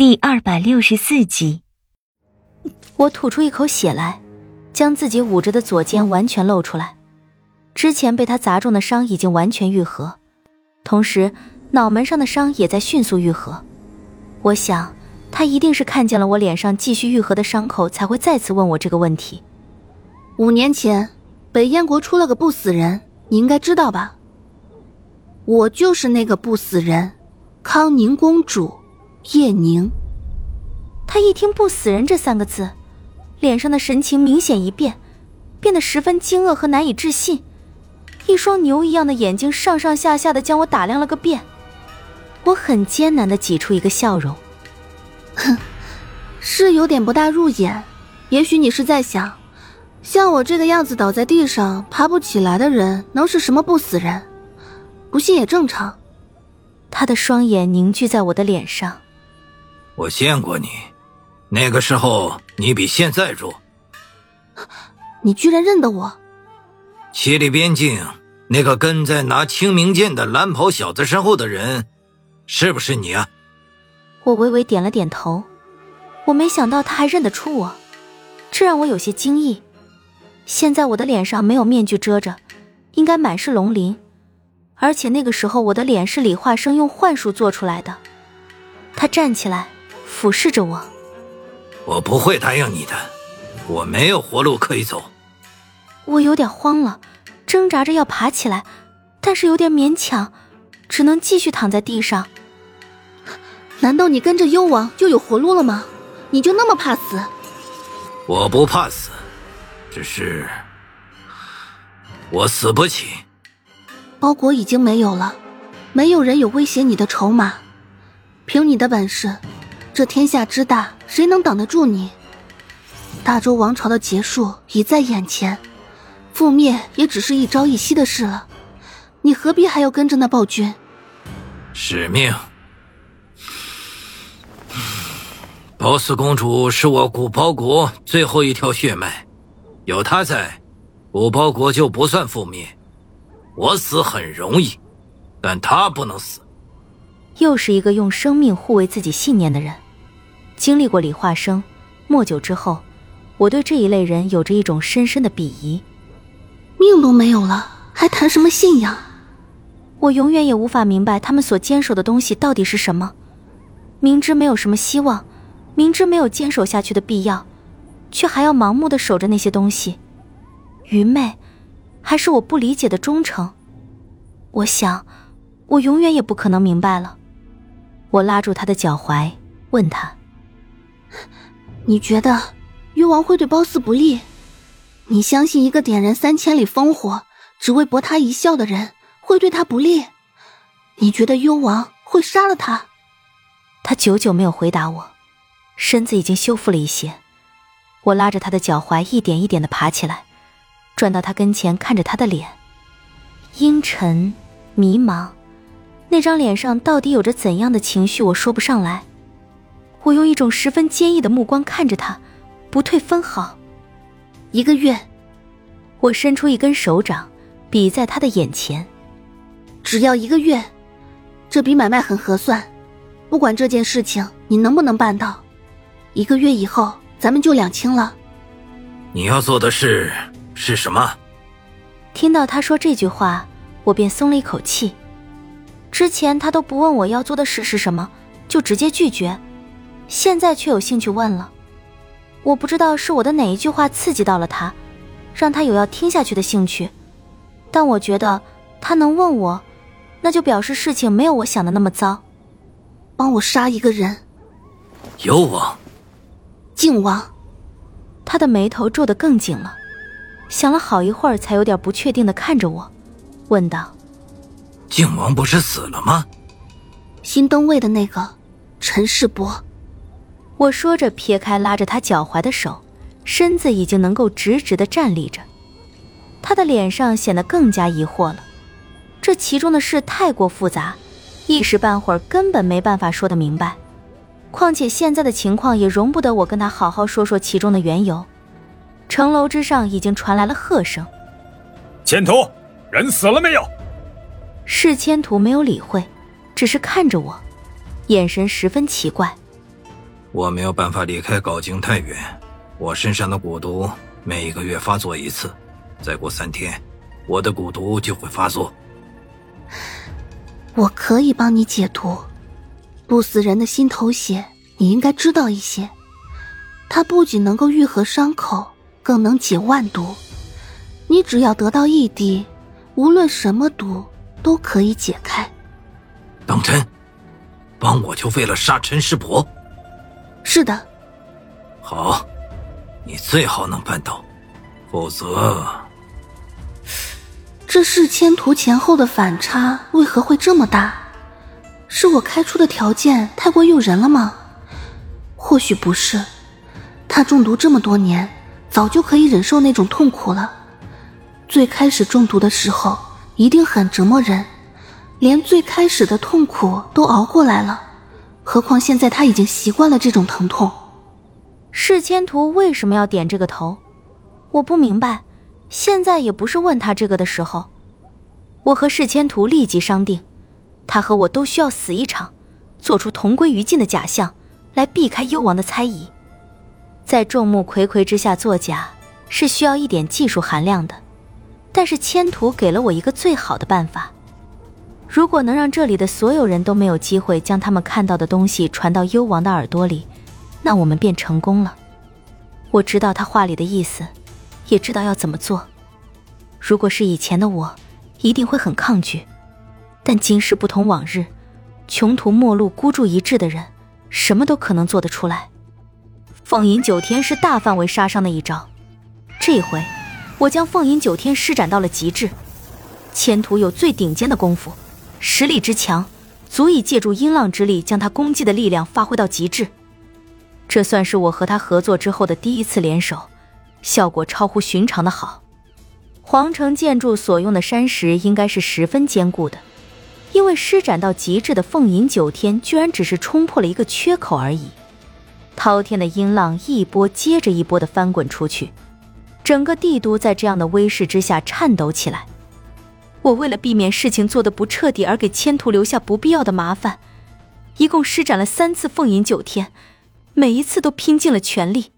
第二百六十四集，我吐出一口血来，将自己捂着的左肩完全露出来。之前被他砸中的伤已经完全愈合，同时脑门上的伤也在迅速愈合。我想，他一定是看见了我脸上继续愈合的伤口，才会再次问我这个问题。五年前，北燕国出了个不死人，你应该知道吧？我就是那个不死人，康宁公主。叶宁，他一听“不死人”这三个字，脸上的神情明显一变，变得十分惊愕和难以置信，一双牛一样的眼睛上上下下的将我打量了个遍。我很艰难的挤出一个笑容，哼，是有点不大入眼。也许你是在想，像我这个样子倒在地上爬不起来的人，能是什么不死人？不信也正常。他的双眼凝聚在我的脸上。我见过你，那个时候你比现在弱。你居然认得我？七里边境那个跟在拿清明剑的蓝袍小子身后的人，是不是你啊？我微微点了点头。我没想到他还认得出我，这让我有些惊异。现在我的脸上没有面具遮着，应该满是龙鳞，而且那个时候我的脸是李化生用幻术做出来的。他站起来。俯视着我，我不会答应你的，我没有活路可以走。我有点慌了，挣扎着要爬起来，但是有点勉强，只能继续躺在地上。难道你跟着幽王就有活路了吗？你就那么怕死？我不怕死，只是我死不起。包裹已经没有了，没有人有威胁你的筹码，凭你的本事。这天下之大，谁能挡得住你？大周王朝的结束已在眼前，覆灭也只是一朝一夕的事了。你何必还要跟着那暴君？使命。褒姒公主是我古包国最后一条血脉，有她在，古包国就不算覆灭。我死很容易，但她不能死。又是一个用生命护卫自己信念的人。经历过李化生、莫九之后，我对这一类人有着一种深深的鄙夷。命都没有了，还谈什么信仰？我永远也无法明白他们所坚守的东西到底是什么。明知没有什么希望，明知没有坚守下去的必要，却还要盲目的守着那些东西。愚昧，还是我不理解的忠诚？我想，我永远也不可能明白了。我拉住他的脚踝，问他。你觉得幽王会对褒姒不利？你相信一个点燃三千里烽火，只为博他一笑的人会对他不利？你觉得幽王会杀了他？他久久没有回答我，身子已经修复了一些。我拉着他的脚踝，一点一点的爬起来，转到他跟前，看着他的脸，阴沉、迷茫，那张脸上到底有着怎样的情绪，我说不上来。我用一种十分坚毅的目光看着他，不退分毫。一个月，我伸出一根手掌，比在他的眼前。只要一个月，这笔买卖很合算。不管这件事情你能不能办到，一个月以后咱们就两清了。你要做的事是什么？听到他说这句话，我便松了一口气。之前他都不问我要做的事是什么，就直接拒绝。现在却有兴趣问了，我不知道是我的哪一句话刺激到了他，让他有要听下去的兴趣。但我觉得他能问我，那就表示事情没有我想的那么糟。帮我杀一个人。幽王，靖王，他的眉头皱得更紧了，想了好一会儿，才有点不确定的看着我，问道：“靖王不是死了吗？新登位的那个陈世伯。”我说着，撇开拉着他脚踝的手，身子已经能够直直的站立着。他的脸上显得更加疑惑了。这其中的事太过复杂，一时半会儿根本没办法说得明白。况且现在的情况也容不得我跟他好好说说其中的缘由。城楼之上已经传来了喝声：“千图，人死了没有？”世千图没有理会，只是看着我，眼神十分奇怪。我没有办法离开镐京太远，我身上的蛊毒每一个月发作一次，再过三天，我的蛊毒就会发作。我可以帮你解毒，不死人的心头血，你应该知道一些。它不仅能够愈合伤口，更能解万毒。你只要得到一滴，无论什么毒都可以解开。当真？帮我就为了杀陈师伯？是的。好，你最好能办到，否则……这世千图前后的反差为何会这么大？是我开出的条件太过诱人了吗？或许不是。他中毒这么多年，早就可以忍受那种痛苦了。最开始中毒的时候，一定很折磨人，连最开始的痛苦都熬过来了。何况现在他已经习惯了这种疼痛。世千图为什么要点这个头？我不明白。现在也不是问他这个的时候。我和世千图立即商定，他和我都需要死一场，做出同归于尽的假象，来避开幽王的猜疑。在众目睽睽之下作假是需要一点技术含量的，但是千图给了我一个最好的办法。如果能让这里的所有人都没有机会将他们看到的东西传到幽王的耳朵里，那我们便成功了。我知道他话里的意思，也知道要怎么做。如果是以前的我，一定会很抗拒，但今时不同往日，穷途末路、孤注一掷的人，什么都可能做得出来。凤吟九天是大范围杀伤的一招，这回我将凤吟九天施展到了极致。千图有最顶尖的功夫，实力之强，足以借助音浪之力将他攻击的力量发挥到极致。这算是我和他合作之后的第一次联手，效果超乎寻常的好。皇城建筑所用的山石应该是十分坚固的，因为施展到极致的凤吟九天居然只是冲破了一个缺口而已。滔天的音浪一波接着一波的翻滚出去，整个帝都在这样的威势之下颤抖起来。我为了避免事情做得不彻底而给千图留下不必要的麻烦，一共施展了三次凤吟九天，每一次都拼尽了全力。